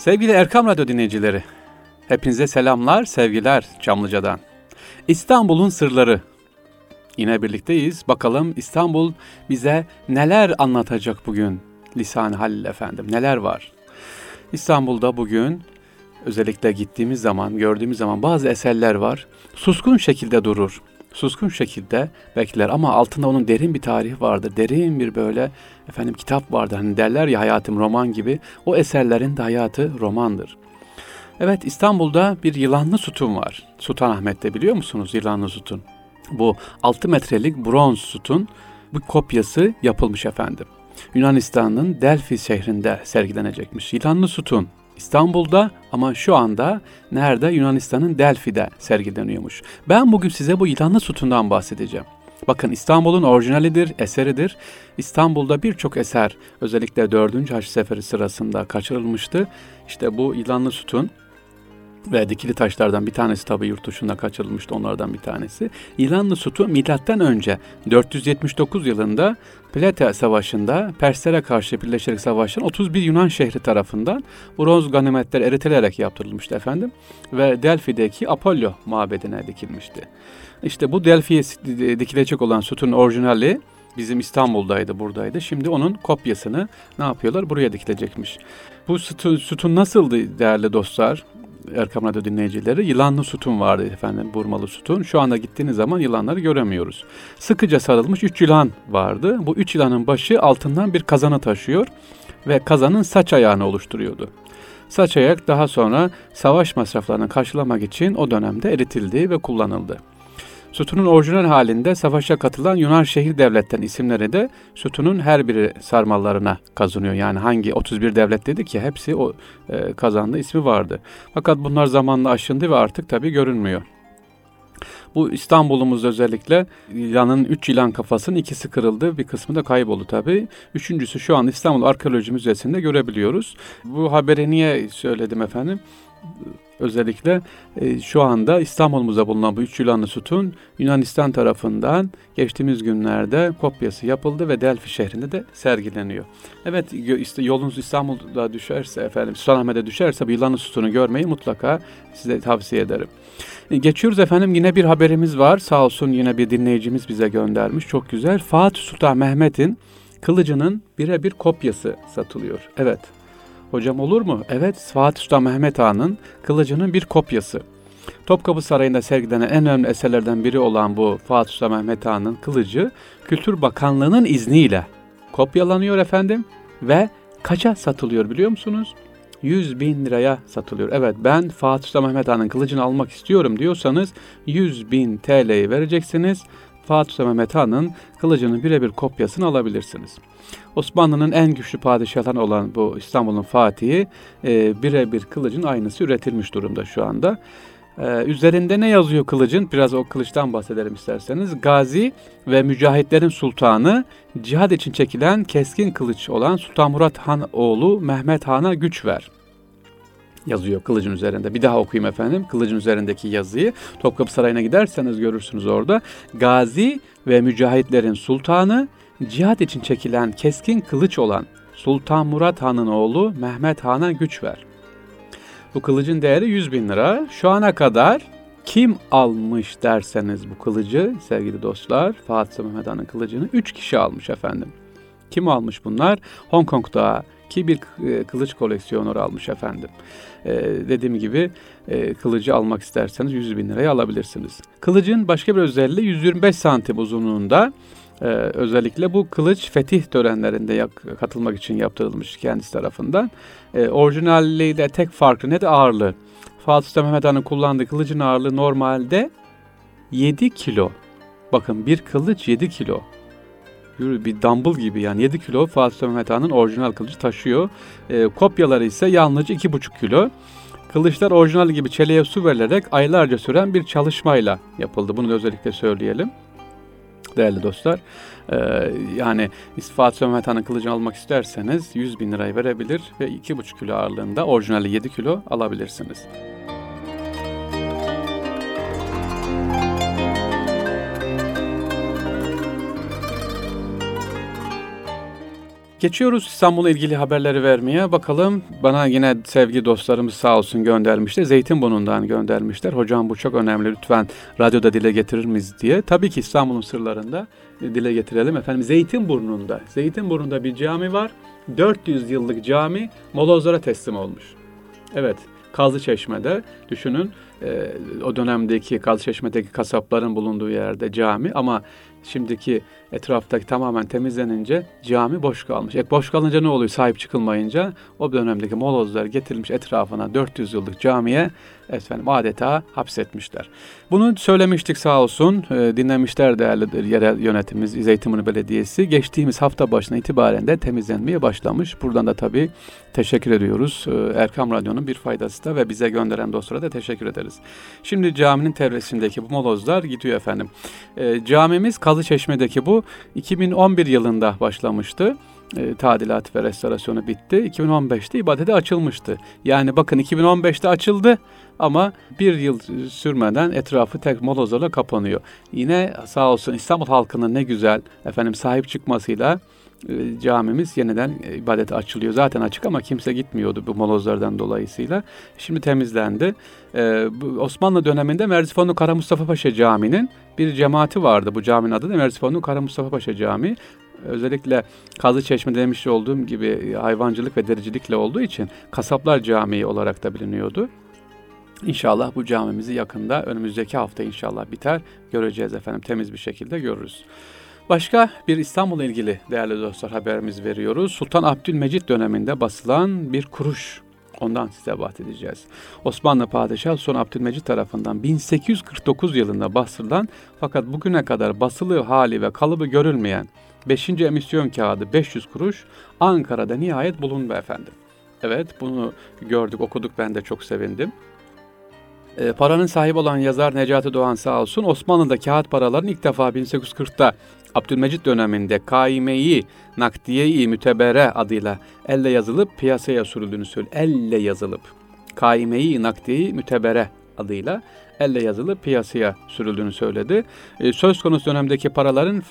Sevgili Erkam Radyo dinleyicileri, hepinize selamlar, sevgiler Çamlıca'dan. İstanbul'un sırları. Yine birlikteyiz. Bakalım İstanbul bize neler anlatacak bugün? Lisan Halil efendim, neler var? İstanbul'da bugün özellikle gittiğimiz zaman, gördüğümüz zaman bazı eserler var. Suskun şekilde durur. Suskun şekilde bekler ama altında onun derin bir tarihi vardır. Derin bir böyle efendim kitap vardır. Hani derler ya hayatım roman gibi. O eserlerin de hayatı romandır. Evet İstanbul'da bir yılanlı sütun var. Sultanahmet'te biliyor musunuz yılanlı sütun? Bu 6 metrelik bronz sütun bu kopyası yapılmış efendim. Yunanistan'ın Delphi şehrinde sergilenecekmiş. Yılanlı sütun İstanbul'da ama şu anda nerede? Yunanistan'ın Delphi'de sergileniyormuş. Ben bugün size bu yılanlı sütundan bahsedeceğim. Bakın İstanbul'un orijinalidir, eseridir. İstanbul'da birçok eser özellikle 4. Haç Seferi sırasında kaçırılmıştı. İşte bu yılanlı sütun ve dikili taşlardan bir tanesi tabi yurt dışında kaçırılmıştı onlardan bir tanesi. İranlı Sutu milattan önce 479 yılında Plata Savaşı'nda Perslere karşı birleşerek savaşan 31 Yunan şehri tarafından bronz ganimetler eritilerek yaptırılmıştı efendim. Ve Delphi'deki Apollo mabedine dikilmişti. İşte bu Delphi'ye dikilecek olan sütunun orijinali bizim İstanbul'daydı, buradaydı. Şimdi onun kopyasını ne yapıyorlar? Buraya dikilecekmiş. Bu sütun, sütun nasıldı değerli dostlar? Erkam Radyo dinleyicileri yılanlı sütun vardı efendim burmalı sütun. Şu anda gittiğiniz zaman yılanları göremiyoruz. Sıkıca sarılmış üç yılan vardı. Bu üç yılanın başı altından bir kazanı taşıyor ve kazanın saç ayağını oluşturuyordu. Saç ayak daha sonra savaş masraflarını karşılamak için o dönemde eritildi ve kullanıldı. Sütunun orijinal halinde savaşa katılan Yunan şehir devletten isimleri de sütunun her biri sarmallarına kazanıyor. Yani hangi 31 devlet dedi ki hepsi o e, kazandı ismi vardı. Fakat bunlar zamanla aşındı ve artık tabi görünmüyor. Bu İstanbul'umuz özellikle yanın üç yılan kafasının ikisi kırıldı. Bir kısmı da kayboldu tabi. Üçüncüsü şu an İstanbul Arkeoloji Müzesi'nde görebiliyoruz. Bu haberi niye söyledim efendim? Özellikle e, şu anda İstanbul'umuzda bulunan bu üç yılanlı sütun Yunanistan tarafından geçtiğimiz günlerde kopyası yapıldı ve Delphi şehrinde de sergileniyor. Evet işte yolunuz İstanbul'da düşerse efendim Sultanahmet'e düşerse bu yılanlı sütunu görmeyi mutlaka size tavsiye ederim. E, geçiyoruz efendim yine bir haberimiz var. Sağ olsun yine bir dinleyicimiz bize göndermiş. Çok güzel. Fatih Sultan Mehmet'in kılıcının birebir kopyası satılıyor. Evet Hocam olur mu? Evet, Fatih Sultan Mehmet Han'ın kılıcının bir kopyası. Topkapı Sarayı'nda sergilenen en önemli eserlerden biri olan bu Fatih Sultan Mehmet Han'ın kılıcı Kültür Bakanlığı'nın izniyle kopyalanıyor efendim ve kaça satılıyor biliyor musunuz? 100 bin liraya satılıyor. Evet ben Fatih Sultan Mehmet Han'ın kılıcını almak istiyorum diyorsanız 100 bin TL'yi vereceksiniz. Fatih Sultan Mehmet Han'ın kılıcının birebir kopyasını alabilirsiniz. Osmanlı'nın en güçlü padişahlarından olan bu İstanbul'un Fatih'i e, birebir kılıcın aynısı üretilmiş durumda şu anda. Ee, üzerinde ne yazıyor kılıcın? Biraz o kılıçtan bahsedelim isterseniz. Gazi ve mücahitlerin sultanı, cihad için çekilen keskin kılıç olan Sultan Murat Han oğlu Mehmet Han'a güç ver yazıyor kılıcın üzerinde. Bir daha okuyayım efendim. Kılıcın üzerindeki yazıyı. Topkapı Sarayı'na giderseniz görürsünüz orada. Gazi ve mücahitlerin sultanı, cihat için çekilen keskin kılıç olan Sultan Murat Han'ın oğlu Mehmet Han'a güç ver. Bu kılıcın değeri 100 bin lira. Şu ana kadar kim almış derseniz bu kılıcı sevgili dostlar Fatih Mehmet Han'ın kılıcını 3 kişi almış efendim. Kim almış bunlar? Hong Kong'da ki bir e, kılıç koleksiyonları almış efendim. Ee, dediğim gibi e, kılıcı almak isterseniz 100 bin liraya alabilirsiniz. Kılıcın başka bir özelliği 125 santim uzunluğunda. Ee, özellikle bu kılıç fetih törenlerinde yak, katılmak için yaptırılmış kendisi tarafından. Ee, orijinaliyle tek farkı ne de ağırlığı. Fatih Sultan Mehmet Han'ın kullandığı kılıcın ağırlığı normalde 7 kilo. Bakın bir kılıç 7 kilo bir dumbbell gibi yani 7 kilo Fatih Sultan Mehmet Han'ın orijinal kılıcı taşıyor. E, kopyaları ise yalnızca 2,5 kilo. Kılıçlar orijinal gibi çeliğe su verilerek aylarca süren bir çalışmayla yapıldı. Bunu da özellikle söyleyelim. Değerli dostlar, ee, yani Sultan Mehmet Han'ın kılıcını almak isterseniz 100 bin lirayı verebilir ve 2,5 kilo ağırlığında orijinali 7 kilo alabilirsiniz. Geçiyoruz İstanbul'la ilgili haberleri vermeye. Bakalım bana yine sevgi dostlarımız sağ olsun göndermişler. Zeytinburnu'ndan göndermişler. Hocam bu çok önemli lütfen radyoda dile getirir miyiz diye. Tabii ki İstanbul'un sırlarında dile getirelim. Efendim Zeytinburnu'nda, Zeytinburnu'nda bir cami var. 400 yıllık cami molozlara teslim olmuş. Evet, Kazlı Çeşme'de düşünün e, o dönemdeki Kazlı Çeşme'deki kasapların bulunduğu yerde cami ama şimdiki etraftaki tamamen temizlenince cami boş kalmış. E boş kalınca ne oluyor sahip çıkılmayınca? O dönemdeki molozlar getirilmiş etrafına 400 yıllık camiye efendim adeta hapsetmişler. Bunu söylemiştik sağ olsun. E, dinlemişler değerli yerel yönetimimiz Zeytinburnu Belediyesi. Geçtiğimiz hafta başına itibaren de temizlenmeye başlamış. Buradan da tabii teşekkür ediyoruz. E, Erkam Radyo'nun bir faydası da ve bize gönderen dostlara da teşekkür ederiz. Şimdi caminin terresindeki bu molozlar gidiyor efendim. E, camimiz Kazı Çeşme'deki bu 2011 yılında başlamıştı. E, tadilat ve restorasyonu bitti. 2015'te ibadete açılmıştı. Yani bakın 2015'te açıldı ama bir yıl sürmeden etrafı tek molozlarla kapanıyor. Yine sağ olsun İstanbul halkının ne güzel efendim sahip çıkmasıyla camimiz yeniden e, ibadete açılıyor. Zaten açık ama kimse gitmiyordu bu molozlardan dolayısıyla. Şimdi temizlendi. Ee, Osmanlı döneminde Merzifonlu Kara Mustafa Paşa Camii'nin bir cemaati vardı. Bu caminin adı da Merzifonlu Kara Mustafa Paşa Camii. Özellikle Kazı Çeşme demiş olduğum gibi hayvancılık ve dericilikle olduğu için Kasaplar Camii olarak da biliniyordu. İnşallah bu camimizi yakında önümüzdeki hafta inşallah biter. Göreceğiz efendim temiz bir şekilde görürüz. Başka bir İstanbul'la ilgili değerli dostlar haberimiz veriyoruz. Sultan Abdülmecit döneminde basılan bir kuruş. Ondan size bahsedeceğiz. Osmanlı Padişahı Sultan Abdülmecit tarafından 1849 yılında basılan fakat bugüne kadar basılı hali ve kalıbı görülmeyen 5. emisyon kağıdı 500 kuruş Ankara'da nihayet bulundu efendim. Evet bunu gördük okuduk ben de çok sevindim. E, paranın sahibi olan yazar Necati Doğan sağ olsun Osmanlı'da kağıt paraların ilk defa 1840'ta Abdülmecit döneminde kaimeyi nakdiye-i mütebere adıyla elle yazılıp piyasaya sürüldüğünü söylüyor. Elle yazılıp kaimeyi nakdiye-i mütebere adıyla elle yazılı piyasaya sürüldüğünü söyledi. E, söz konusu dönemdeki paraların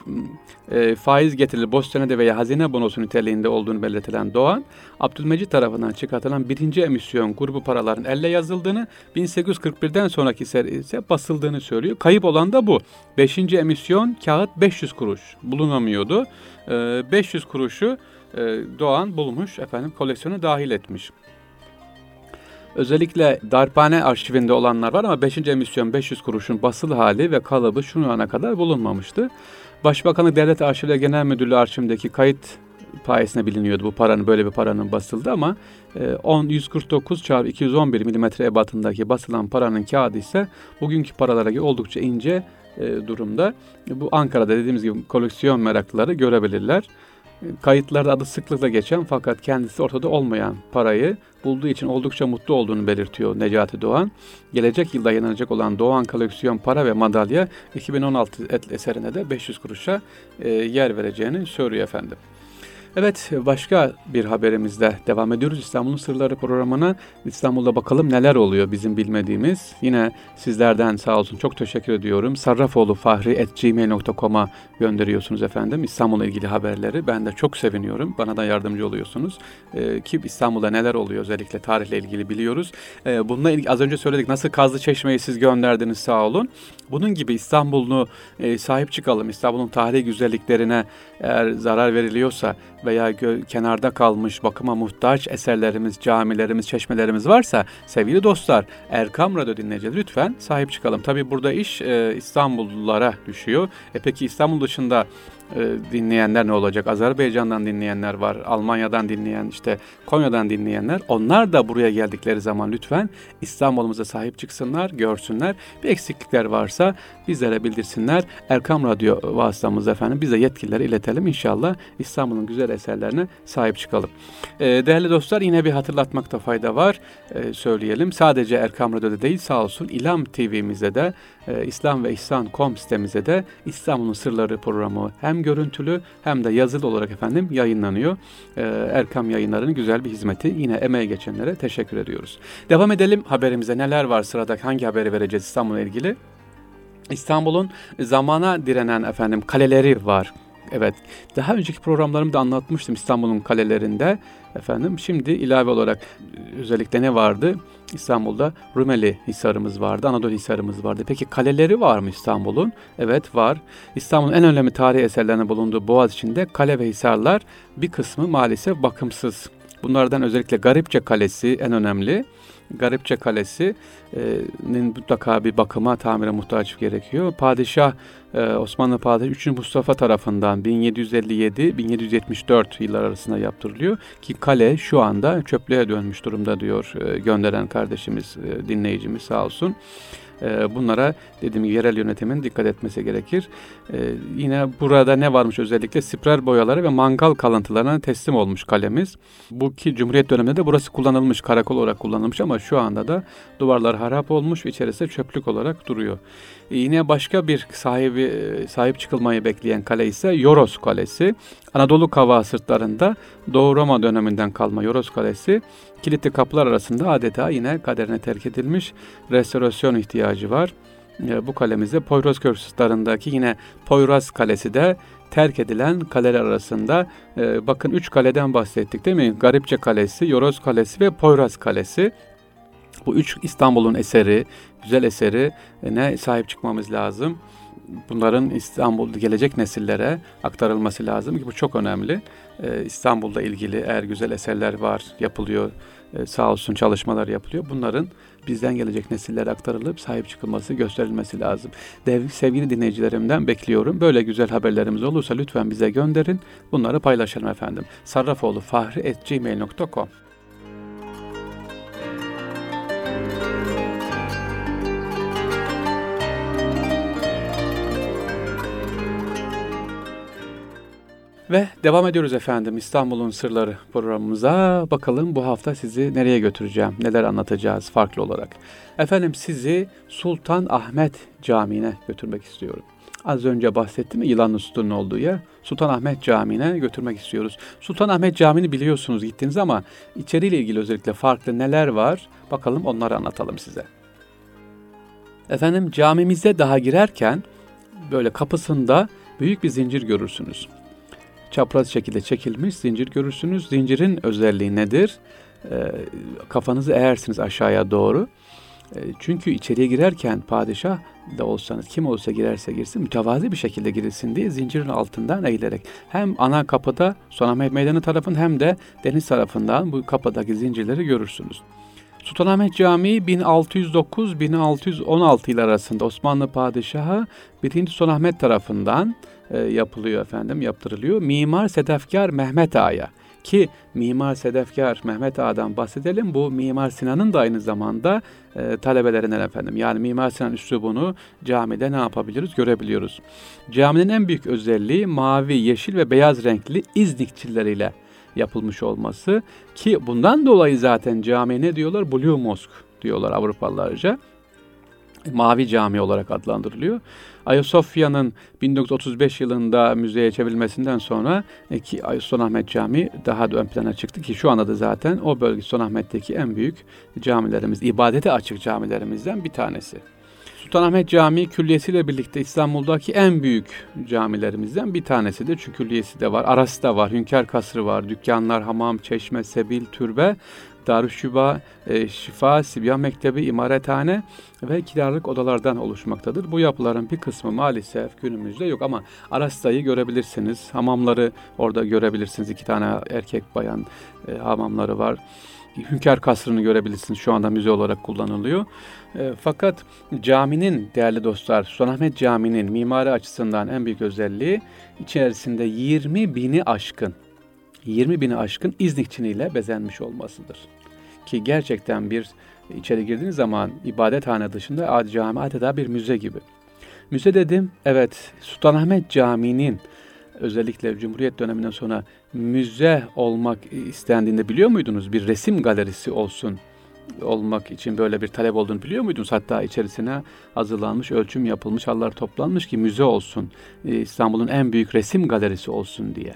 e, faiz getirili boş senedi veya hazine bonosu niteliğinde olduğunu belirtilen Doğan, Abdülmecit tarafından çıkartılan birinci emisyon grubu paraların elle yazıldığını, 1841'den sonraki ise basıldığını söylüyor. Kayıp olan da bu. Beşinci emisyon kağıt 500 kuruş bulunamıyordu. E, 500 kuruşu e, Doğan bulmuş, efendim koleksiyona dahil etmiş. Özellikle darphane arşivinde olanlar var ama 5. emisyon 500 kuruşun basılı hali ve kalıbı şu ana kadar bulunmamıştı. Başbakanlık Devlet Arşivleri Genel Müdürlüğü arşivindeki kayıt payesine biliniyordu bu paranın böyle bir paranın basıldı ama 10 149 çarpı 211 milimetre ebatındaki basılan paranın kağıdı ise bugünkü paralara göre oldukça ince e, durumda. Bu Ankara'da dediğimiz gibi koleksiyon meraklıları görebilirler kayıtlarda adı sıklıkla geçen fakat kendisi ortada olmayan parayı bulduğu için oldukça mutlu olduğunu belirtiyor Necati Doğan. Gelecek yılda yayınlanacak olan Doğan Koleksiyon Para ve Madalya 2016 eserine de 500 kuruşa e, yer vereceğini söylüyor efendim. Evet başka bir haberimizde devam ediyoruz İstanbul'un Sırları programına. İstanbul'da bakalım neler oluyor bizim bilmediğimiz. Yine sizlerden sağ olsun çok teşekkür ediyorum. Sarrafoğlu Fahri@gmail.com'a gönderiyorsunuz efendim İstanbul'la ilgili haberleri. Ben de çok seviniyorum. Bana da yardımcı oluyorsunuz. Ee, ki İstanbul'da neler oluyor özellikle tarihle ilgili biliyoruz. Ee, bununla ilgili az önce söyledik nasıl Kazlı Çeşme'yi siz gönderdiniz sağ olun. Bunun gibi İstanbul'u e, sahip çıkalım. İstanbul'un tarihi güzelliklerine eğer zarar veriliyorsa veya kenarda kalmış bakıma muhtaç eserlerimiz, camilerimiz, çeşmelerimiz varsa sevgili dostlar Erkam Radyo dinleyicileri lütfen sahip çıkalım. Tabi burada iş e, İstanbullulara düşüyor. E peki İstanbul dışında e, dinleyenler ne olacak? Azerbaycan'dan dinleyenler var, Almanya'dan dinleyen, işte Konya'dan dinleyenler. Onlar da buraya geldikleri zaman lütfen İstanbul'umuza sahip çıksınlar, görsünler. Bir eksiklikler varsa bizlere bildirsinler. Erkam Radyo vasıtamızda efendim bize yetkilileri iletelim. İnşallah İstanbul'un güzel eserlerine sahip çıkalım. E, değerli dostlar yine bir hatırlatmakta fayda var. E, söyleyelim. Sadece Erkam Radyo'da değil sağ olsun İlam TV'mizde de e, İslam ve İhsan.com sitemize de İstanbul'un Sırları programı hem görüntülü hem de yazılı olarak efendim yayınlanıyor. E, Erkam yayınlarının güzel bir hizmeti. Yine emeğe geçenlere teşekkür ediyoruz. Devam edelim haberimize neler var sırada hangi haberi vereceğiz İstanbul'la ilgili? İstanbul'un zamana direnen efendim kaleleri var Evet. Daha önceki programlarımda anlatmıştım İstanbul'un kalelerinde. Efendim şimdi ilave olarak özellikle ne vardı? İstanbul'da Rumeli Hisarımız vardı, Anadolu Hisarımız vardı. Peki kaleleri var mı İstanbul'un? Evet var. İstanbul'un en önemli tarihi eserlerinin bulunduğu Boğaz içinde kale ve hisarlar bir kısmı maalesef bakımsız. Bunlardan özellikle Garipçe Kalesi en önemli. Garipçe Kalesi'nin mutlaka bir bakıma, tamire muhtaç gerekiyor. Padişah Osmanlı Padişahı 3. Mustafa tarafından 1757-1774 yıllar arasında yaptırılıyor ki kale şu anda çöplüğe dönmüş durumda diyor gönderen kardeşimiz, dinleyicimiz sağ olsun. Ee, bunlara dediğim gibi yerel yönetimin dikkat etmesi gerekir. Ee, yine burada ne varmış özellikle spiral boyaları ve mangal kalıntılarına teslim olmuş kalemiz. Bu ki Cumhuriyet döneminde de burası kullanılmış, karakol olarak kullanılmış ama şu anda da duvarlar harap olmuş ve içerisinde çöplük olarak duruyor. Ee, yine başka bir sahibi e, sahip çıkılmayı bekleyen kale ise Yoros Kalesi. Anadolu Kava sırtlarında Doğu Roma döneminden kalma Yoros Kalesi kilitli kapılar arasında adeta yine kaderine terk edilmiş restorasyon ihtiyacı var. E, bu kalemizde Poyraz Köprüsü'ndeki yine Poyraz Kalesi de terk edilen kaleler arasında. E, bakın üç kaleden bahsettik değil mi? Garipçe Kalesi, Yoros Kalesi ve Poyraz Kalesi. Bu üç İstanbul'un eseri, güzel eseri e, ne sahip çıkmamız lazım bunların İstanbul'da gelecek nesillere aktarılması lazım ki bu çok önemli. Ee, İstanbul'da ilgili eğer güzel eserler var, yapılıyor, e, sağ olsun çalışmalar yapılıyor. Bunların bizden gelecek nesillere aktarılıp sahip çıkılması, gösterilmesi lazım. Dev, sevgili dinleyicilerimden bekliyorum. Böyle güzel haberlerimiz olursa lütfen bize gönderin. Bunları paylaşalım efendim. Sarrafoğlu fahri.gmail.com Ve devam ediyoruz efendim İstanbul'un Sırları programımıza. Bakalım bu hafta sizi nereye götüreceğim, neler anlatacağız farklı olarak. Efendim sizi Sultan Ahmet Camii'ne götürmek istiyorum. Az önce bahsettim Yılanlı Sütun'un olduğu yer Sultan Ahmet Camii'ne götürmek istiyoruz. Sultan Ahmet Camii'ni biliyorsunuz gittiniz ama içeriyle ilgili özellikle farklı neler var bakalım onları anlatalım size. Efendim camimize daha girerken böyle kapısında büyük bir zincir görürsünüz çapraz şekilde çekilmiş zincir görürsünüz. Zincirin özelliği nedir? E, kafanızı eğersiniz aşağıya doğru. E, çünkü içeriye girerken padişah da olsanız kim olsa girerse girsin mütevazi bir şekilde girilsin diye zincirin altından eğilerek hem ana kapıda Sultanahmet Meydanı tarafın hem de deniz tarafından bu kapıdaki zincirleri görürsünüz. Sultanahmet Camii 1609-1616 yıl arasında Osmanlı Padişahı 1. Sultanahmet tarafından e, yapılıyor efendim, yaptırılıyor. Mimar Sedefkar Mehmet Ağa'ya ki Mimar Sedefkar Mehmet Ağa'dan bahsedelim. Bu Mimar Sinan'ın da aynı zamanda e, talebelerinden efendim. Yani Mimar Sinan üslubunu camide ne yapabiliyoruz? Görebiliyoruz. Caminin en büyük özelliği mavi, yeşil ve beyaz renkli İznikçileriyle yapılmış olması ki bundan dolayı zaten cami ne diyorlar? Blue Mosque diyorlar Avrupalılarca. Mavi Cami olarak adlandırılıyor. Ayasofya'nın 1935 yılında müzeye çevrilmesinden sonra e, ki Sultanahmet Camii daha da ön plana çıktı ki şu anda da zaten o bölge Sultanahmet'teki en büyük camilerimiz, ibadete açık camilerimizden bir tanesi. Sultanahmet Camii külliyesiyle birlikte İstanbul'daki en büyük camilerimizden bir tanesidir. Çünkü külliyesi de var, arası da var, Hünkar Kasrı var, dükkanlar, hamam, çeşme, sebil, türbe, Darüşşifa, e, Şifa, Sibyan Mektebi, İmarethane ve kiralık odalardan oluşmaktadır. Bu yapıların bir kısmı maalesef günümüzde yok ama Arasta'yı görebilirsiniz. Hamamları orada görebilirsiniz. İki tane erkek bayan e, hamamları var. Hünkar Kasrı'nı görebilirsiniz. Şu anda müze olarak kullanılıyor. E, fakat caminin değerli dostlar, Sultanahmet Camii'nin mimari açısından en büyük özelliği içerisinde 20 bini aşkın 20 bini aşkın İznikçiniyle bezenmiş olmasıdır. Ki gerçekten bir içeri girdiğiniz zaman ibadethane dışında cami adeta bir müze gibi. Müze dedim, evet Sultanahmet Camii'nin özellikle Cumhuriyet döneminden sonra müze olmak istendiğinde biliyor muydunuz? Bir resim galerisi olsun olmak için böyle bir talep olduğunu biliyor muydunuz? Hatta içerisine hazırlanmış, ölçüm yapılmış, hallar toplanmış ki müze olsun, İstanbul'un en büyük resim galerisi olsun diye.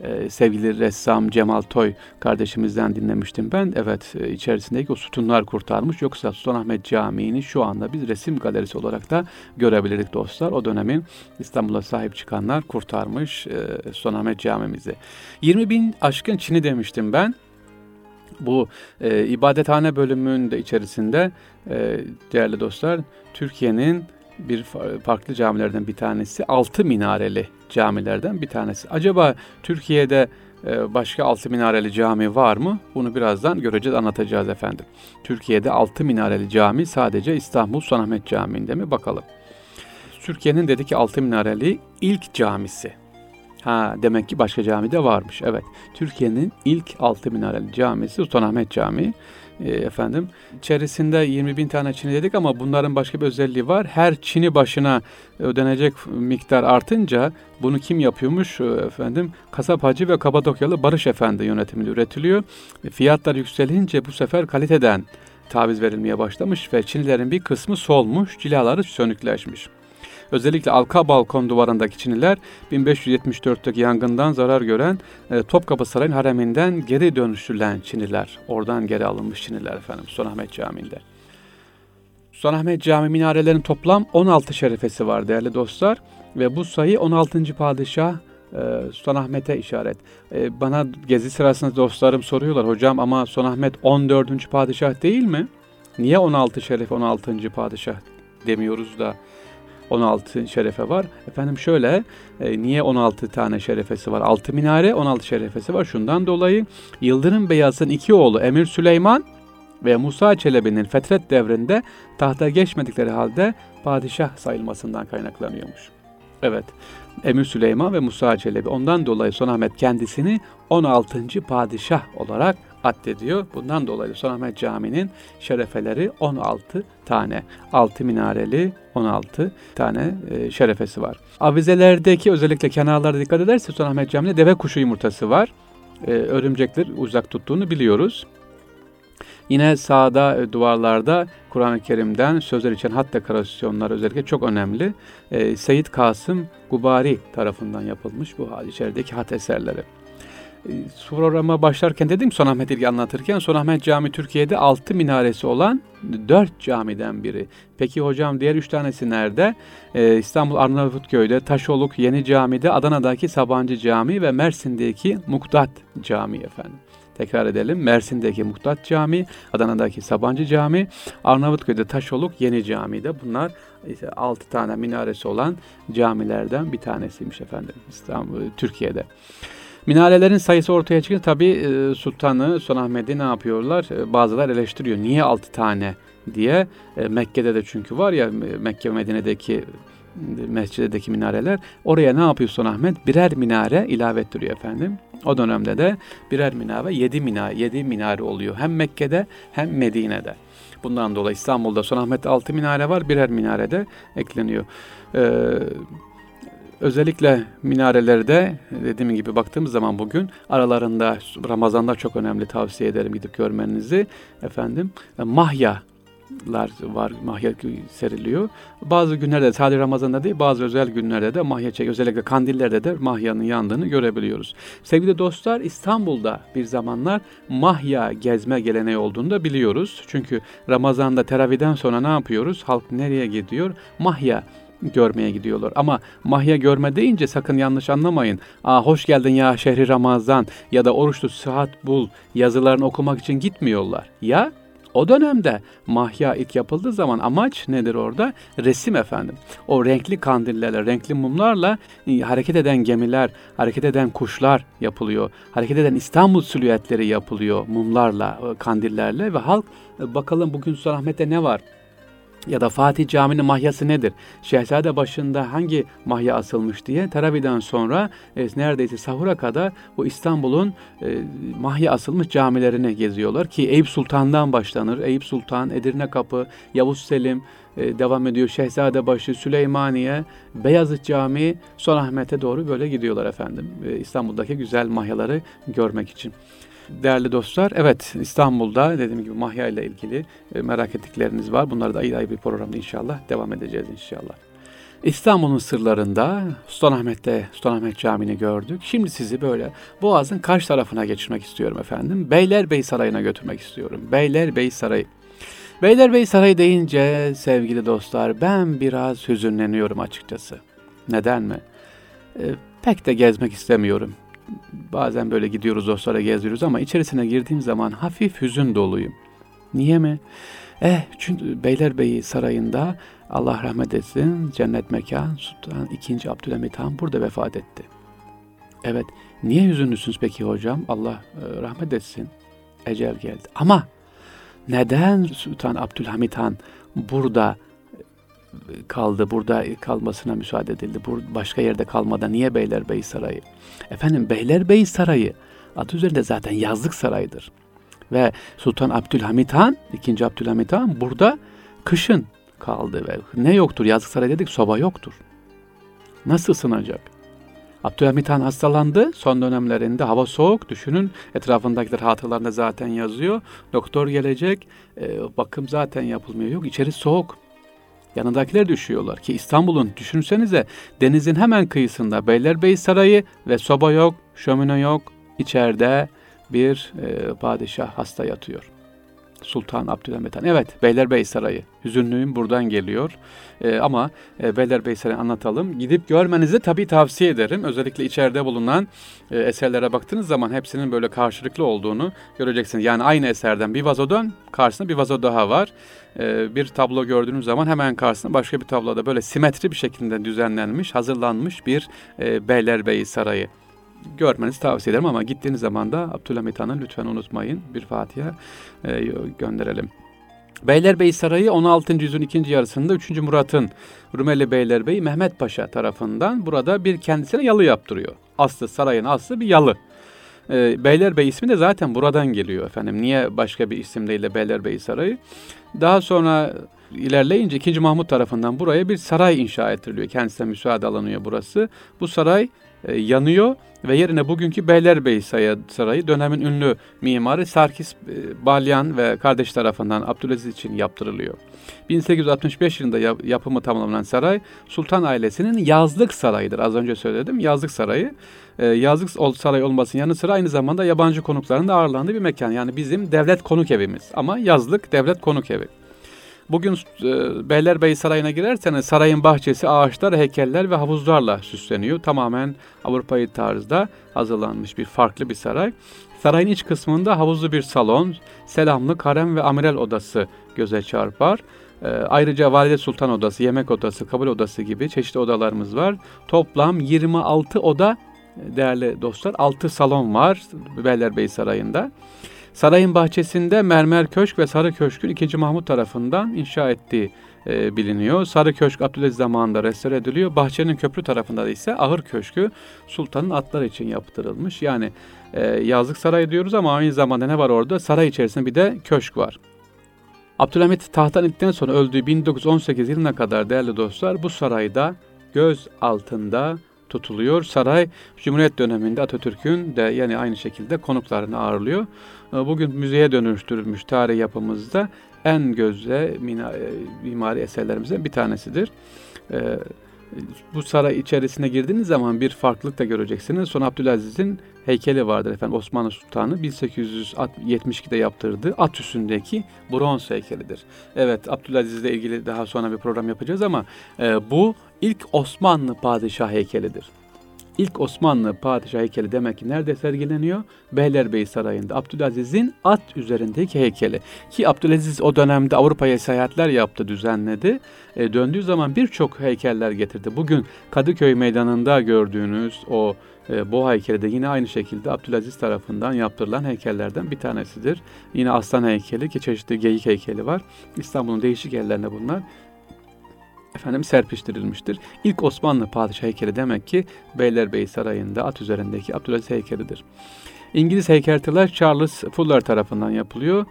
Ee, sevgili ressam Cemal Toy kardeşimizden dinlemiştim ben. Evet e, içerisindeki o sütunlar kurtarmış. Yoksa Sultanahmet Camii'ni şu anda biz resim galerisi olarak da görebilirdik dostlar. O dönemin İstanbul'a sahip çıkanlar kurtarmış e, Sultanahmet Camimizi. 20 bin aşkın Çin'i demiştim ben. Bu e, ibadethane bölümünün de içerisinde e, değerli dostlar Türkiye'nin bir farklı camilerden bir tanesi altı minareli camilerden bir tanesi. Acaba Türkiye'de e, başka altı minareli cami var mı? Bunu birazdan göreceğiz, anlatacağız efendim. Türkiye'de altı minareli cami sadece İstanbul Sultanahmet Camii'nde mi? Bakalım. Türkiye'nin dedi ki altı minareli ilk camisi. Ha demek ki başka cami de varmış. Evet. Türkiye'nin ilk altı minareli camisi Sultanahmet Camii. E, efendim içerisinde 20 bin tane çini dedik ama bunların başka bir özelliği var. Her çini başına ödenecek miktar artınca bunu kim yapıyormuş e, efendim? Kasap Hacı ve Kabadokyalı Barış Efendi yönetiminde üretiliyor. E, fiyatlar yükselince bu sefer kaliteden taviz verilmeye başlamış ve çinilerin bir kısmı solmuş, cilaları sönükleşmiş. Özellikle Alka balkon duvarındaki Çiniler 1574'teki yangından zarar gören e, Topkapı Sarayı'nın hareminden geri dönüştürülen Çiniler. Oradan geri alınmış Çiniler efendim Sultanahmet Camii'nde. Sultanahmet Camii minarelerinin toplam 16 şerefesi var değerli dostlar. Ve bu sayı 16. padişah e, Sultanahmet'e işaret. E, bana gezi sırasında dostlarım soruyorlar hocam ama Sultanahmet 14. padişah değil mi? Niye 16 şeref 16. padişah demiyoruz da 16 şerefe var. Efendim şöyle e, niye 16 tane şerefesi var? 6 minare 16 şerefesi var. Şundan dolayı Yıldırım Beyaz'ın iki oğlu Emir Süleyman ve Musa Çelebi'nin fetret devrinde tahta geçmedikleri halde padişah sayılmasından kaynaklanıyormuş. Evet, Emir Süleyman ve Musa Çelebi. Ondan dolayı Sultanahmet kendisini 16. padişah olarak addediyor. Bundan dolayı Sultanahmet Camii'nin şerefeleri 16 tane. 6 minareli 16 tane e, şerefesi var. Avizelerdeki özellikle kenarlara dikkat ederse Sultanahmet Camii'nde deve kuşu yumurtası var. E, örümcekler uzak tuttuğunu biliyoruz. Yine sağda e, duvarlarda Kur'an-ı Kerim'den sözler için hat dekorasyonlar özellikle çok önemli. Seyyid Kasım Gubari tarafından yapılmış bu içerideki hat eserleri. Programa başlarken dedim Sultanahmet İlgi anlatırken Sultanahmet Cami Türkiye'de 6 minaresi olan 4 camiden biri. Peki hocam diğer 3 tanesi nerede? Ee, İstanbul Arnavutköy'de, Taşoluk Yeni Cami'de, Adana'daki Sabancı Cami ve Mersin'deki Mukdat Cami efendim. Tekrar edelim. Mersin'deki Muhtat Cami, Adana'daki Sabancı Cami, Arnavutköy'de Taşoluk Yeni Cami'de. Bunlar işte 6 tane minaresi olan camilerden bir tanesiymiş efendim İstanbul, Türkiye'de. Minarelerin sayısı ortaya çıkınca tabi e, Sultan'ı, Sultanahmet'i ne yapıyorlar? E, bazılar eleştiriyor. Niye 6 tane diye. E, Mekke'de de çünkü var ya Mekke ve Medine'deki mescidedeki minareler. Oraya ne yapıyor Sultanahmet? Birer minare ilave ettiriyor efendim. O dönemde de birer minare, yedi minare, yedi minare oluyor. Hem Mekke'de hem Medine'de. Bundan dolayı İstanbul'da Sultanahmet'te altı minare var, birer minare de ekleniyor. Ee, özellikle minarelerde dediğim gibi baktığımız zaman bugün aralarında Ramazan'da çok önemli tavsiye ederim gidip görmenizi efendim mahya lar var, mahya seriliyor. Bazı günlerde sadece Ramazan'da değil bazı özel günlerde de mahya çek, özellikle kandillerde de mahyanın yandığını görebiliyoruz. Sevgili dostlar İstanbul'da bir zamanlar mahya gezme geleneği olduğunu da biliyoruz. Çünkü Ramazan'da teraviden sonra ne yapıyoruz? Halk nereye gidiyor? Mahya görmeye gidiyorlar. Ama mahya görme deyince sakın yanlış anlamayın. Aa hoş geldin ya şehri Ramazan ya da oruçlu sıhhat bul yazılarını okumak için gitmiyorlar. Ya o dönemde mahya ilk yapıldığı zaman amaç nedir orada? Resim efendim. O renkli kandillerle, renkli mumlarla e, hareket eden gemiler, hareket eden kuşlar yapılıyor. Hareket eden İstanbul silüetleri yapılıyor mumlarla, e, kandillerle ve halk e, bakalım bugün Sultanahmet'te ne var? Ya da Fatih Camii'nin mahyası nedir? Şehzade başında hangi mahya asılmış diye teraviden sonra e, neredeyse sahura kadar bu İstanbul'un e, mahya asılmış camilerini geziyorlar ki Eyüp Sultan'dan başlanır. Eyüp Sultan, Edirne Kapı, Yavuz Selim e, devam ediyor. Şehzadebaşı, Süleymaniye, Beyazıt Camii, Sultanahmet'e doğru böyle gidiyorlar efendim. E, İstanbul'daki güzel mahyaları görmek için. Değerli dostlar, evet İstanbul'da dediğim gibi Mahya ile ilgili e, merak ettikleriniz var. Bunları da ayrı ayrı bir programda inşallah devam edeceğiz inşallah. İstanbul'un sırlarında Sultanahmet'te Sultanahmet Camii'ni gördük. Şimdi sizi böyle Boğaz'ın karşı tarafına geçirmek istiyorum efendim. Beylerbeyi Sarayı'na götürmek istiyorum. Beylerbeyi Sarayı. Beylerbeyi Sarayı deyince sevgili dostlar ben biraz hüzünleniyorum açıkçası. Neden mi? E, pek de gezmek istemiyorum. Bazen böyle gidiyoruz dostlara geziyoruz ama içerisine girdiğim zaman hafif hüzün doluyum. Niye mi? Eh çünkü Beylerbeyi Sarayı'nda Allah rahmet etsin cennet mekan Sultan II. Abdülhamit Han burada vefat etti. Evet niye hüzünlüsünüz peki hocam? Allah e, rahmet etsin. Ecel geldi. Ama neden Sultan Abdülhamit Han burada e, kaldı, burada kalmasına müsaade edildi. Başka yerde kalmadan niye Beylerbeyi Sarayı? Efendim Beylerbeyi Sarayı adı üzerinde zaten yazlık saraydır. Ve Sultan Abdülhamit Han, 2. Abdülhamit Han burada kışın kaldı ve ne yoktur yazlık saray dedik soba yoktur. Nasıl ısınacak? Abdülhamit Han hastalandı. Son dönemlerinde hava soğuk. Düşünün etrafındakiler hatılarında zaten yazıyor. Doktor gelecek. E, bakım zaten yapılmıyor. Yok içeri soğuk. Yanındakiler düşüyorlar ki İstanbul'un düşünsenize denizin hemen kıyısında Beylerbeyi Sarayı ve soba yok, şömine yok. İçeride bir e, padişah hasta yatıyor. Sultan Abdülhamit Han. Evet, Beylerbeyi Sarayı. Hüzünlüğüm buradan geliyor. E, ama e, Beylerbeyi Sarayı anlatalım. Gidip görmenizi tabii tavsiye ederim. Özellikle içeride bulunan e, eserlere baktığınız zaman hepsinin böyle karşılıklı olduğunu göreceksiniz. Yani aynı eserden bir vazodan karşısında bir vazo daha var. E, bir tablo gördüğünüz zaman hemen karşısında başka bir tabloda böyle simetri bir şekilde düzenlenmiş, hazırlanmış bir e, Beylerbeyi Sarayı görmenizi tavsiye ederim ama gittiğiniz zaman da Abdülhamit Han'ı lütfen unutmayın. Bir Fatiha e, gönderelim. Beylerbeyi Sarayı 16. yüzyılın ikinci yarısında 3. Murat'ın Rumeli Beylerbeyi Mehmet Paşa tarafından burada bir kendisine yalı yaptırıyor. Aslı sarayın aslı bir yalı. E, Beylerbeyi ismi de zaten buradan geliyor efendim. Niye başka bir isim değil de Beylerbeyi Sarayı? Daha sonra ilerleyince 2. Mahmut tarafından buraya bir saray inşa ettiriliyor. Kendisine müsaade alınıyor burası. Bu saray yanıyor ve yerine bugünkü Beylerbeyi Sarayı dönemin ünlü mimarı Sarkis e, Balyan ve kardeş tarafından Abdülaziz için yaptırılıyor. 1865 yılında yapımı tamamlanan saray Sultan ailesinin yazlık sarayıdır. Az önce söyledim yazlık sarayı. E, yazlık saray olmasının yanı sıra aynı zamanda yabancı konukların da ağırlandığı bir mekan. Yani bizim devlet konuk evimiz ama yazlık devlet konuk evi. Bugün e, Beylerbeyi Sarayı'na girerseniz sarayın bahçesi ağaçlar, heykeller ve havuzlarla süsleniyor. Tamamen Avrupa'yı tarzda hazırlanmış bir farklı bir saray. Sarayın iç kısmında havuzlu bir salon, selamlı karem ve amiral odası göze çarpar. E, ayrıca Valide Sultan odası, yemek odası, kabul odası gibi çeşitli odalarımız var. Toplam 26 oda değerli dostlar, 6 salon var Beylerbeyi Sarayı'nda. Sarayın bahçesinde mermer köşk ve sarı köşkün 2. Mahmut tarafından inşa ettiği e, biliniyor. Sarı köşk Abdülaziz zamanında restore ediliyor. Bahçenin köprü tarafında ise ahır köşkü sultanın atları için yaptırılmış. Yani e, yazlık saray diyoruz ama aynı zamanda ne var orada? Saray içerisinde bir de köşk var. Abdülhamit tahttan indikten sonra öldüğü 1918 yılına kadar değerli dostlar bu sarayda göz altında tutuluyor. Saray Cumhuriyet döneminde Atatürk'ün de yani aynı şekilde konuklarını ağırlıyor. Ee, bugün müzeye dönüştürülmüş tarih yapımızda en gözde e, mimari eserlerimizden bir tanesidir. Ee, bu saray içerisine girdiğiniz zaman bir farklılık da göreceksiniz. Son Abdülaziz'in heykeli vardır efendim Osmanlı Sultanı 1872'de yaptırdığı at üstündeki bronz heykelidir. Evet Abdülaziz ile ilgili daha sonra bir program yapacağız ama e, bu ilk Osmanlı padişah heykelidir. İlk Osmanlı padişah heykeli demek ki nerede sergileniyor? Beylerbeyi Sarayı'nda. Abdülaziz'in at üzerindeki heykeli. Ki Abdülaziz o dönemde Avrupa'ya seyahatler yaptı, düzenledi. E, döndüğü zaman birçok heykeller getirdi. Bugün Kadıköy Meydanı'nda gördüğünüz o e, bu heykeli de yine aynı şekilde Abdülaziz tarafından yaptırılan heykellerden bir tanesidir. Yine aslan heykeli ki çeşitli geyik heykeli var. İstanbul'un değişik yerlerinde bunlar efendim serpiştirilmiştir. İlk Osmanlı padişah heykeli demek ki Beylerbeyi Sarayı'nda at üzerindeki Abdülaziz heykelidir. İngiliz heykeltıraş Charles Fuller tarafından yapılıyor.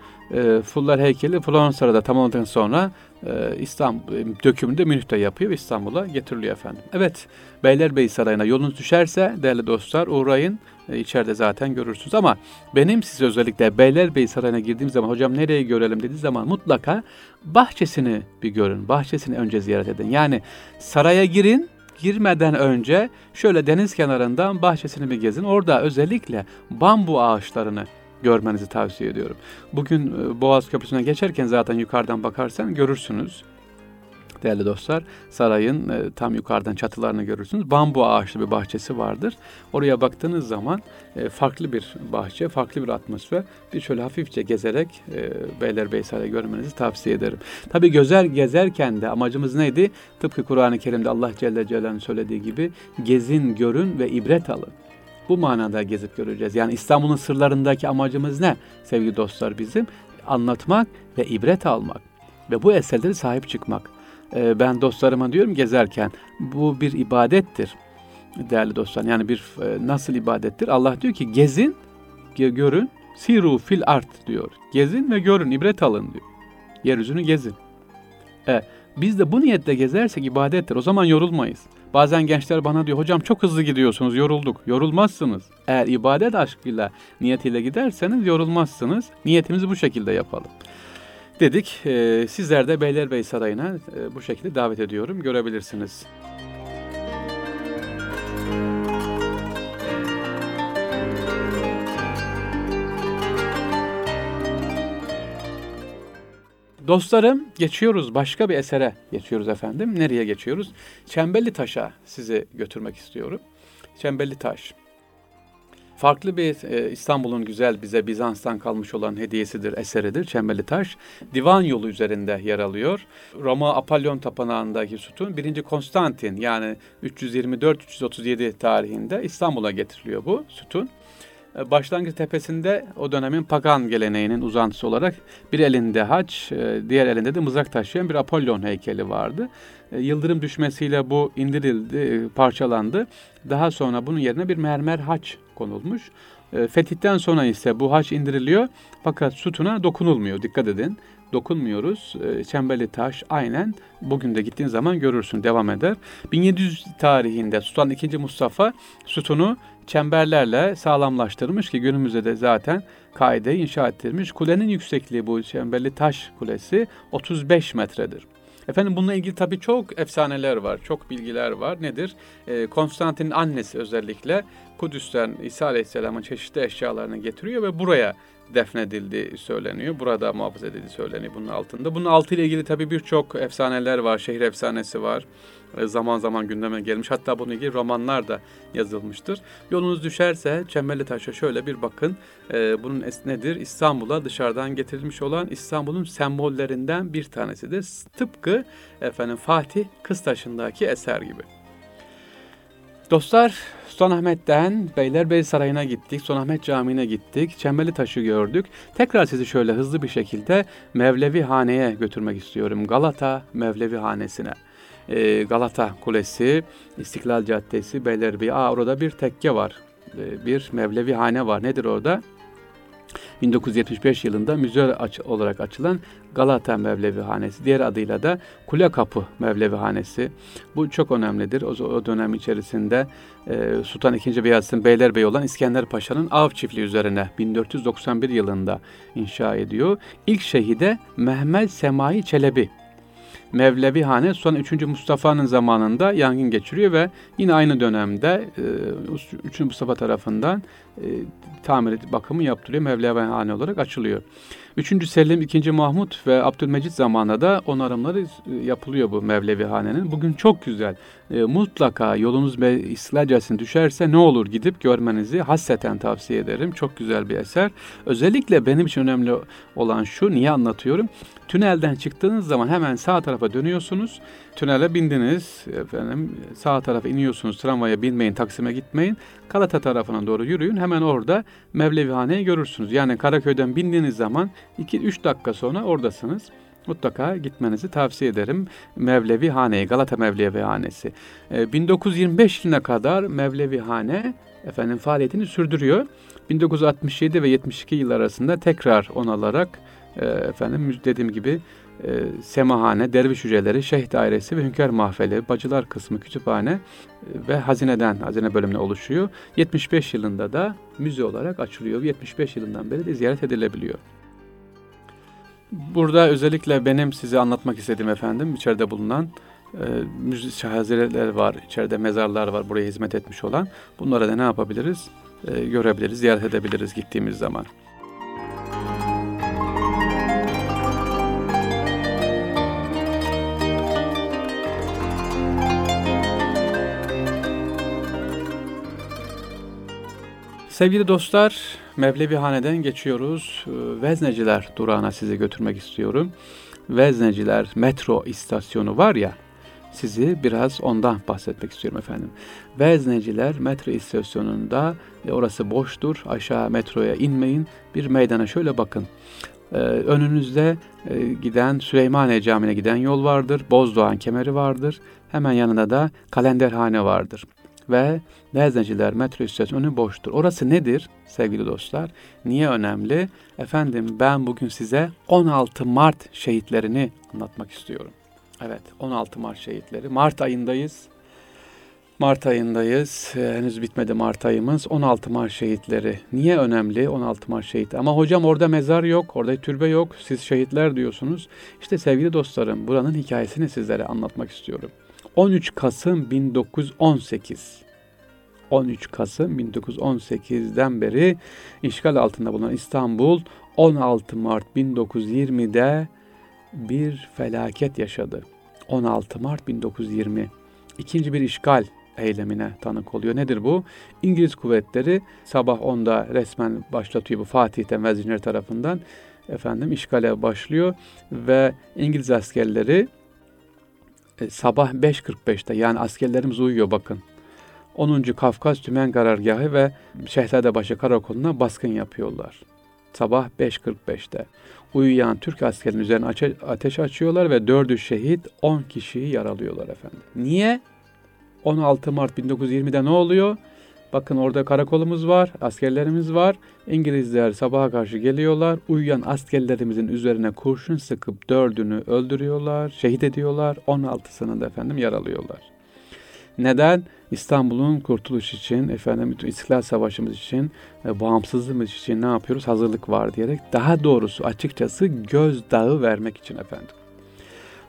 Fuller heykeli Floransa'da tamamladıktan sonra e, İstanbul e, dökümünü de Münih'te yapıyor ve İstanbul'a getiriliyor efendim. Evet, Beylerbeyi Sarayı'na yolunuz düşerse değerli dostlar uğrayın. E, içeride zaten görürsünüz ama benim size özellikle Beylerbeyi Sarayı'na girdiğim zaman hocam nereye görelim dediği zaman mutlaka bahçesini bir görün. Bahçesini önce ziyaret edin. Yani saraya girin girmeden önce şöyle deniz kenarından bahçesini bir gezin. Orada özellikle bambu ağaçlarını görmenizi tavsiye ediyorum. Bugün e, Boğaz Köprüsü'ne geçerken zaten yukarıdan bakarsan görürsünüz değerli dostlar. Sarayın e, tam yukarıdan çatılarını görürsünüz. Bambu ağaçlı bir bahçesi vardır. Oraya baktığınız zaman e, farklı bir bahçe, farklı bir atmosfer. Bir şöyle hafifçe gezerek e, Beylerbeyi Sarayı görmenizi tavsiye ederim. Tabi gözer gezerken de amacımız neydi? Tıpkı Kur'an-ı Kerim'de Allah Celle Celaluhu'nun söylediği gibi gezin, görün ve ibret alın. Bu manada gezip göreceğiz. Yani İstanbul'un sırlarındaki amacımız ne sevgili dostlar bizim? Anlatmak ve ibret almak ve bu eserleri sahip çıkmak. Ee, ben dostlarıma diyorum gezerken bu bir ibadettir değerli dostlar. Yani bir e, nasıl ibadettir? Allah diyor ki gezin, görün, siru fil art diyor. Gezin ve görün, ibret alın diyor. Yeryüzünü gezin. E, biz de bu niyetle gezersek ibadettir. O zaman yorulmayız. Bazen gençler bana diyor hocam çok hızlı gidiyorsunuz yorulduk. Yorulmazsınız. Eğer ibadet aşkıyla niyetiyle giderseniz yorulmazsınız. Niyetimizi bu şekilde yapalım dedik. E, sizler de Beylerbeyi Sarayı'na e, bu şekilde davet ediyorum. Görebilirsiniz. Dostlarım geçiyoruz başka bir esere geçiyoruz efendim. Nereye geçiyoruz? Çemberli Taş'a sizi götürmek istiyorum. Çemberli Taş farklı bir e, İstanbul'un güzel bize Bizans'tan kalmış olan hediyesidir, eseridir Çemberli Taş. Divan yolu üzerinde yer alıyor. Roma Apollon Tapınağı'ndaki sütun 1. Konstantin yani 324-337 tarihinde İstanbul'a getiriliyor bu sütun. E, başlangıç tepesinde o dönemin pagan geleneğinin uzantısı olarak bir elinde haç, e, diğer elinde de mızrak taşıyan bir Apollon heykeli vardı. E, yıldırım düşmesiyle bu indirildi, parçalandı. Daha sonra bunun yerine bir mermer haç konulmuş. Fetihten sonra ise bu haç indiriliyor fakat sütuna dokunulmuyor. Dikkat edin dokunmuyoruz. Çemberli taş aynen bugün de gittiğin zaman görürsün devam eder. 1700 tarihinde Sultan II. Mustafa sütunu çemberlerle sağlamlaştırmış ki günümüzde de zaten kaide inşa ettirmiş. Kulenin yüksekliği bu çemberli taş kulesi 35 metredir. Efendim bununla ilgili tabii çok efsaneler var, çok bilgiler var. Nedir? Ee, Konstantin'in annesi özellikle Kudüs'ten İsa Aleyhisselam'ın çeşitli eşyalarını getiriyor ve buraya defnedildi söyleniyor. Burada muhafaza edildi söyleniyor bunun altında. Bunun altıyla ilgili tabii birçok efsaneler var. Şehir efsanesi var. E, zaman zaman gündeme gelmiş. Hatta bununla ilgili romanlar da yazılmıştır. Yolunuz düşerse Çemberli Taş'a şöyle bir bakın. Ee, bunun nedir? İstanbul'a dışarıdan getirilmiş olan İstanbul'un sembollerinden bir tanesidir. Tıpkı efendim Fatih Kıstaşı'ndaki eser gibi. Dostlar Sultanahmet'ten Beylerbeyi Sarayı'na gittik, Sultanahmet Camii'ne gittik, Çemberli Taş'ı gördük. Tekrar sizi şöyle hızlı bir şekilde Mevlevi Hane'ye götürmek istiyorum. Galata Mevlevi Hanesi'ne. Ee, Galata Kulesi, İstiklal Caddesi, Beylerbeyi. Aa orada bir tekke var, ee, bir Mevlevi Hane var. Nedir orada? 1975 yılında müze olarak açılan Galata Mevlevi Hanesi, diğer adıyla da Kule Kapı Mevlevi Hanesi. Bu çok önemlidir. O, o dönem içerisinde e, Sultan II. Beyazıt'ın Beylerbeyi olan İskender Paşa'nın av çiftliği üzerine 1491 yılında inşa ediyor. İlk şehide Mehmet Semai Çelebi Mevlevi Hane Sultan 3. Mustafa'nın zamanında yangın geçiriyor ve yine aynı dönemde 3. E, Mustafa tarafından e, tamir bakımı yaptırıyor. Mevlevi Hane olarak açılıyor. 3. Selim, 2. Mahmut ve Abdülmecit zamanında da onarımları e, yapılıyor bu Mevlevi Hane'nin. Bugün çok güzel. E, mutlaka yolunuz ve İstiklal düşerse ne olur gidip görmenizi hasseten tavsiye ederim. Çok güzel bir eser. Özellikle benim için önemli olan şu, niye anlatıyorum? Tünelden çıktığınız zaman hemen sağ tarafa dönüyorsunuz. Tünele bindiniz, efendim sağ tarafa iniyorsunuz, tramvaya binmeyin, Taksim'e gitmeyin. Galata tarafına doğru yürüyün. Hemen orada Mevlevihane'yi görürsünüz. Yani Karaköy'den bindiğiniz zaman 2-3 dakika sonra oradasınız. Mutlaka gitmenizi tavsiye ederim. Mevlevi Hane'yi, Galata Mevlevi Hanesi. 1925 yılına kadar Mevlevi Hane efendim faaliyetini sürdürüyor. 1967 ve 72 yıl arasında tekrar onalarak e, efendim dediğim gibi e, semahane, derviş hücreleri, şeyh dairesi ve hünkâr mahfeli, bacılar kısmı, kütüphane e, ve hazineden, hazine bölümüne oluşuyor. 75 yılında da müze olarak açılıyor. 75 yılından beri de ziyaret edilebiliyor. Burada özellikle benim size anlatmak istediğim efendim içeride bulunan e, müze hazineler var, içeride mezarlar var buraya hizmet etmiş olan. Bunlara da ne yapabiliriz? E, görebiliriz, ziyaret edebiliriz gittiğimiz zaman. Sevgili dostlar, Mevlevihane'den geçiyoruz. Ee, Vezneciler durağına sizi götürmek istiyorum. Vezneciler metro istasyonu var ya, sizi biraz ondan bahsetmek istiyorum efendim. Vezneciler metro istasyonunda, e, orası boştur, aşağı metroya inmeyin, bir meydana şöyle bakın. Ee, önünüzde e, giden Süleymaniye Camii'ne giden yol vardır, Bozdoğan kemeri vardır, hemen yanında da Kalenderhane vardır ve Vezneciler metro istasyonu boştur. Orası nedir sevgili dostlar? Niye önemli? Efendim ben bugün size 16 Mart şehitlerini anlatmak istiyorum. Evet 16 Mart şehitleri. Mart ayındayız. Mart ayındayız. Henüz bitmedi Mart ayımız. 16 Mart şehitleri. Niye önemli 16 Mart şehit? Ama hocam orada mezar yok, orada türbe yok. Siz şehitler diyorsunuz. İşte sevgili dostlarım buranın hikayesini sizlere anlatmak istiyorum. 13 Kasım 1918 13 Kasım 1918'den beri işgal altında bulunan İstanbul 16 Mart 1920'de bir felaket yaşadı. 16 Mart 1920 ikinci bir işgal eylemine tanık oluyor. Nedir bu? İngiliz kuvvetleri sabah 10'da resmen başlatıyor bu Fatih'ten Vezirler tarafından efendim işgale başlıyor ve İngiliz askerleri e, sabah 5.45'te yani askerlerimiz uyuyor bakın. 10. Kafkas Tümen Karargahı ve Şehzadebaşı Karakolu'na baskın yapıyorlar. Sabah 5.45'te. Uyuyan Türk askerinin üzerine ateş açıyorlar ve 4'ü şehit 10 kişiyi yaralıyorlar efendim. Niye? 16 Mart 1920'de ne oluyor? Bakın orada karakolumuz var, askerlerimiz var. İngilizler sabaha karşı geliyorlar. Uyuyan askerlerimizin üzerine kurşun sıkıp dördünü öldürüyorlar, şehit ediyorlar. 16'sını da efendim yaralıyorlar. Neden? İstanbul'un kurtuluş için, efendim İstiklal Savaşımız için, e, bağımsızlığımız için ne yapıyoruz? Hazırlık var diyerek daha doğrusu açıkçası gözdağı vermek için efendim.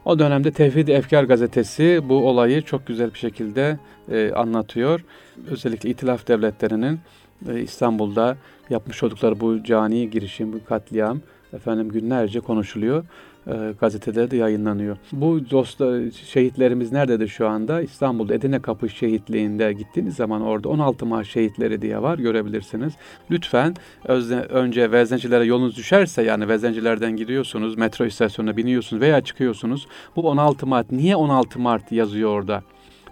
O dönemde Tevhid Efkar gazetesi bu olayı çok güzel bir şekilde e, anlatıyor. Özellikle İtilaf devletlerinin e, İstanbul'da yapmış oldukları bu cani girişim, bu katliam efendim günlerce konuşuluyor. E, gazetede de yayınlanıyor. Bu dostlar, şehitlerimiz nerededir şu anda? İstanbul'da Edirne Kapı Şehitliği'nde gittiğiniz zaman orada 16 Mart şehitleri diye var görebilirsiniz. Lütfen özne, önce veznencilere yolunuz düşerse yani veznencilerden gidiyorsunuz, metro istasyonuna biniyorsunuz veya çıkıyorsunuz. Bu 16 Mart niye 16 Mart yazıyor orada?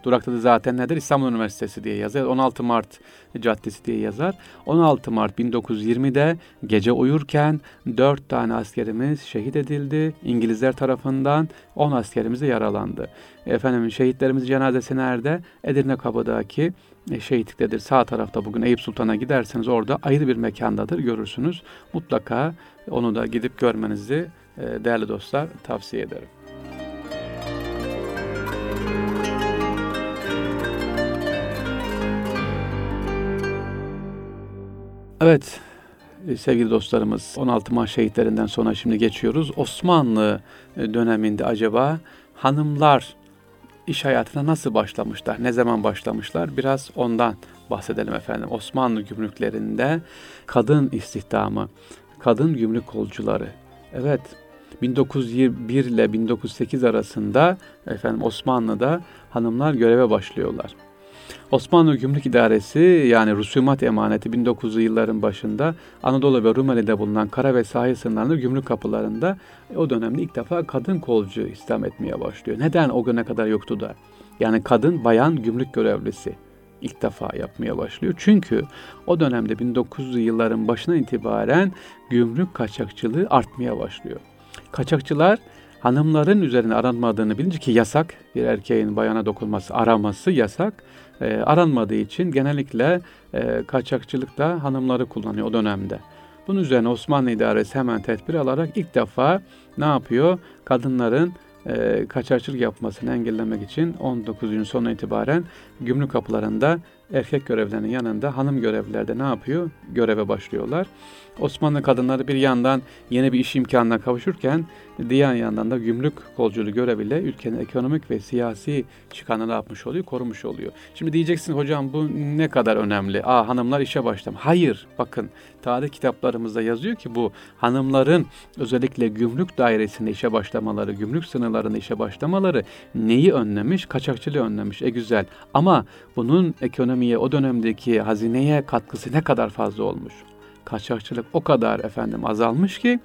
Durakta da zaten nedir? İstanbul Üniversitesi diye yazar. 16 Mart Caddesi diye yazar. 16 Mart 1920'de gece uyurken 4 tane askerimiz şehit edildi. İngilizler tarafından 10 askerimiz de yaralandı. Efendim şehitlerimiz cenazesi nerede? Edirne Kapı'daki e, şehitliktedir. Sağ tarafta bugün Eyüp Sultan'a giderseniz orada ayrı bir mekandadır görürsünüz. Mutlaka onu da gidip görmenizi e, değerli dostlar tavsiye ederim. Evet e, sevgili dostlarımız 16 Mart şehitlerinden sonra şimdi geçiyoruz. Osmanlı e, döneminde acaba hanımlar iş hayatına nasıl başlamışlar? Ne zaman başlamışlar? Biraz ondan bahsedelim efendim. Osmanlı gümrüklerinde kadın istihdamı, kadın gümrük kolcuları. Evet 1901 ile 1908 arasında efendim Osmanlı'da hanımlar göreve başlıyorlar. Osmanlı Gümrük İdaresi yani Rusumat Emaneti 1900'lü yılların başında Anadolu ve Rumeli'de bulunan kara ve sahil sınırlarında gümrük kapılarında o dönemde ilk defa kadın kolcu istihdam etmeye başlıyor. Neden o güne kadar yoktu da? Yani kadın bayan gümrük görevlisi ilk defa yapmaya başlıyor. Çünkü o dönemde 1900'lü yılların başına itibaren gümrük kaçakçılığı artmaya başlıyor. Kaçakçılar hanımların üzerine aranmadığını bilince ki yasak bir erkeğin bayana dokunması, araması yasak. E, aranmadığı için genellikle e, kaçakçılıkta hanımları kullanıyor o dönemde. Bunun üzerine Osmanlı idaresi hemen tedbir alarak ilk defa ne yapıyor? Kadınların e, kaçakçılık yapmasını engellemek için 19. sonuna itibaren gümrük kapılarında erkek görevlerinin yanında hanım görevliler de ne yapıyor? Göreve başlıyorlar. Osmanlı kadınları bir yandan yeni bir iş imkanına kavuşurken diğer yandan da gümrük kolculuğu göreviyle ülkenin ekonomik ve siyasi çıkanını yapmış oluyor, korumuş oluyor. Şimdi diyeceksin hocam bu ne kadar önemli? Aa hanımlar işe başlam. Hayır bakın tarih kitaplarımızda yazıyor ki bu hanımların özellikle gümrük dairesinde işe başlamaları, gümrük sınırlarında işe başlamaları neyi önlemiş? Kaçakçılığı önlemiş. E güzel ama bunun ekonomiye o dönemdeki hazineye katkısı ne kadar fazla olmuş? Kaçakçılık o kadar efendim azalmış ki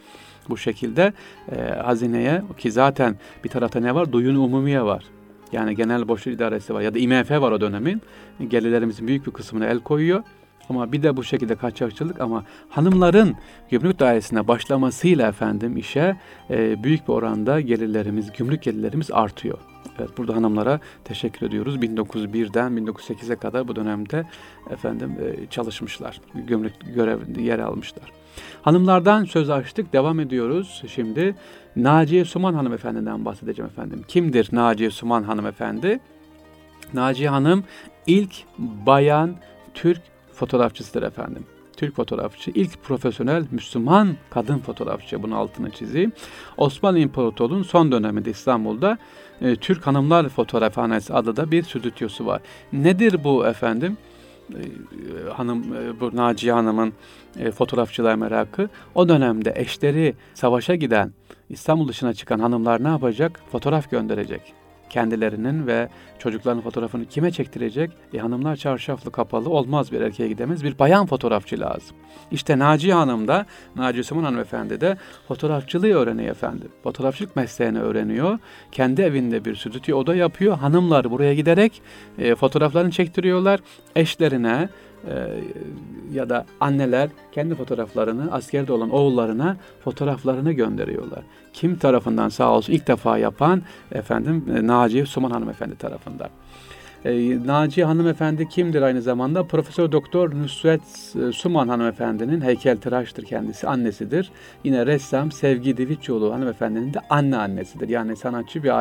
bu şekilde e, hazineye ki zaten bir tarafta ne var? Duyun umumiye var. Yani genel borçlu idaresi var ya da IMF var o dönemin. Gelirlerimizin büyük bir kısmını el koyuyor. Ama bir de bu şekilde kaçakçılık ama hanımların gümrük dairesine başlamasıyla efendim işe e, büyük bir oranda gelirlerimiz, gümrük gelirlerimiz artıyor. Evet burada hanımlara teşekkür ediyoruz. 1901'den 1908'e kadar bu dönemde efendim e, çalışmışlar. Gümrük görev yer almışlar. Hanımlardan söz açtık. Devam ediyoruz. Şimdi Naciye Suman hanımefendiden bahsedeceğim efendim. Kimdir Naciye Suman hanımefendi? Naciye Hanım ilk bayan Türk fotoğrafçısıdır efendim. Türk fotoğrafçı, ilk profesyonel Müslüman kadın fotoğrafçı. Bunun altını çizeyim. Osmanlı İmparatorluğu'nun son döneminde İstanbul'da e, Türk Hanımlar Fotoğrafhanesi adı da bir stüdyosu var. Nedir bu efendim? E, hanım e, bu Naciye Hanım'ın e, fotoğrafçılığa merakı. O dönemde eşleri savaşa giden İstanbul dışına çıkan hanımlar ne yapacak? Fotoğraf gönderecek kendilerinin ve çocukların fotoğrafını kime çektirecek? E, hanımlar çarşaflı kapalı olmaz bir erkeğe gidemez. Bir bayan fotoğrafçı lazım. İşte Naciye Hanım da, Naciye Suman Hanımefendi de fotoğrafçılığı öğreniyor efendim. Fotoğrafçılık mesleğini öğreniyor. Kendi evinde bir stüdyo oda yapıyor. Hanımlar buraya giderek e, fotoğraflarını çektiriyorlar. Eşlerine, ya da anneler kendi fotoğraflarını askerde olan oğullarına fotoğraflarını gönderiyorlar. Kim tarafından sağ olsun ilk defa yapan efendim e, Naciye Suman hanımefendi tarafından. E, Naciye hanımefendi kimdir aynı zamanda? Profesör Doktor Nusret e, Suman hanımefendinin heykeltıraştır kendisi, annesidir. Yine ressam Sevgi Divitçoğlu hanımefendinin de anne annesidir. Yani sanatçı bir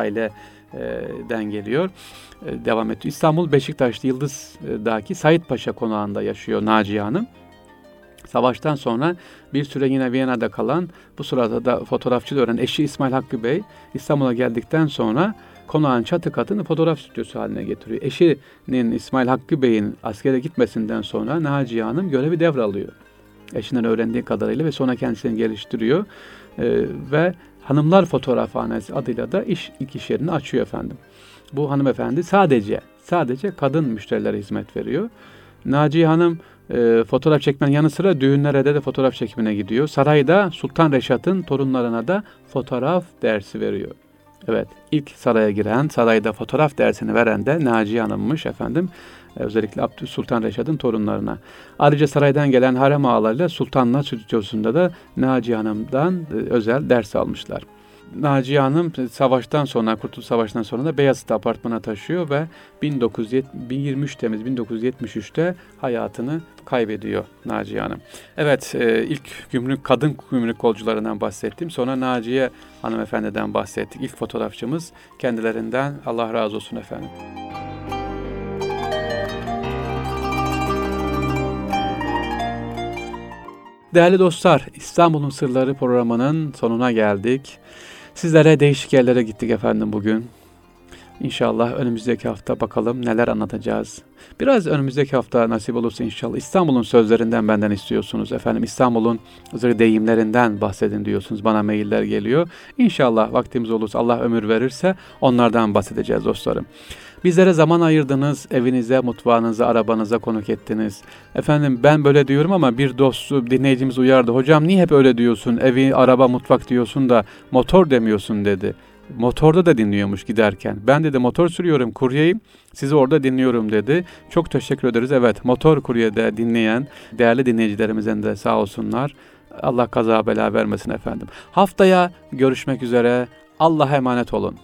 aileden geliyor. E, devam ediyor. İstanbul Beşiktaş'ta Yıldız'daki Said Paşa konağında yaşıyor Naciye Hanım. Savaştan sonra bir süre yine Viyana'da kalan, bu sırada da fotoğrafçılığı öğrenen eşi İsmail Hakkı Bey İstanbul'a geldikten sonra konağın çatı katını fotoğraf stüdyosu haline getiriyor. Eşinin İsmail Hakkı Bey'in askere gitmesinden sonra Naciye Hanım görevi devralıyor. Eşinden öğrendiği kadarıyla ve sonra kendisini geliştiriyor. Ee, ve Hanımlar Fotoğrafhanesi adıyla da iş ilk iş yerini açıyor efendim. Bu hanımefendi sadece sadece kadın müşterilere hizmet veriyor. Naciye Hanım e, fotoğraf çekmenin yanı sıra düğünlere de, de fotoğraf çekimine gidiyor. Sarayda Sultan Reşat'ın torunlarına da fotoğraf dersi veriyor. Evet, ilk saraya giren, sarayda fotoğraf dersini veren de Naciye Hanım'mış efendim. E, özellikle Abdü Sultan Reşad'ın torunlarına. Ayrıca saraydan gelen harem ağalarıyla Sultanlar Stüdyosu'nda da Naciye Hanım'dan e, özel ders almışlar. Naciye Hanım savaştan sonra, Kurtuluş Savaşı'ndan sonra da Beyazıt apartmana taşıyor ve 1923 Temmuz 1973'te hayatını kaybediyor Naciye Hanım. Evet, e, ilk gümrük kadın gümrük kolcularından bahsettim. Sonra Naciye hanımefendiden bahsettik. İlk fotoğrafçımız kendilerinden Allah razı olsun efendim. Değerli dostlar, İstanbul'un Sırları programının sonuna geldik. Sizlere değişik yerlere gittik efendim bugün. İnşallah önümüzdeki hafta bakalım neler anlatacağız. Biraz önümüzdeki hafta nasip olursa inşallah İstanbul'un sözlerinden benden istiyorsunuz. Efendim İstanbul'un deyimlerinden bahsedin diyorsunuz. Bana mailler geliyor. İnşallah vaktimiz olursa Allah ömür verirse onlardan bahsedeceğiz dostlarım. Bizlere zaman ayırdınız, evinize, mutfağınıza, arabanıza konuk ettiniz. Efendim ben böyle diyorum ama bir dost dinleyicimiz uyardı. Hocam niye hep öyle diyorsun? Evi, araba, mutfak diyorsun da motor demiyorsun dedi. Motorda da dinliyormuş giderken. Ben dedi motor sürüyorum, kuryeyim. Sizi orada dinliyorum dedi. Çok teşekkür ederiz. Evet, motor kuryede dinleyen değerli dinleyicilerimizden de sağ olsunlar. Allah kaza bela vermesin efendim. Haftaya görüşmek üzere. Allah'a emanet olun.